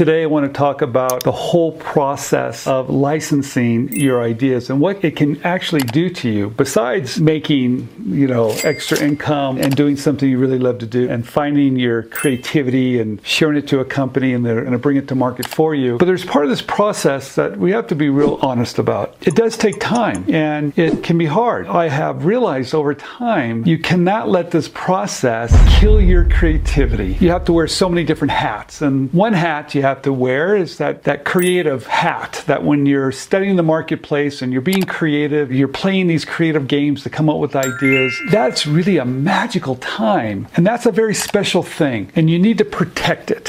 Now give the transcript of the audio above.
Today, I want to talk about the whole process of licensing your ideas and what it can actually do to you. Besides making, you know, extra income and doing something you really love to do and finding your creativity and sharing it to a company and they're going to bring it to market for you. But there's part of this process that we have to be real honest about. It does take time and it can be hard. I have realized over time you cannot let this process kill your creativity. You have to wear so many different hats, and one hat you have to wear is that, that creative hat that when you're studying the marketplace and you're being creative, you're playing these creative games to come up with ideas, that's really a magical time. And that's a very special thing. And you need to protect it.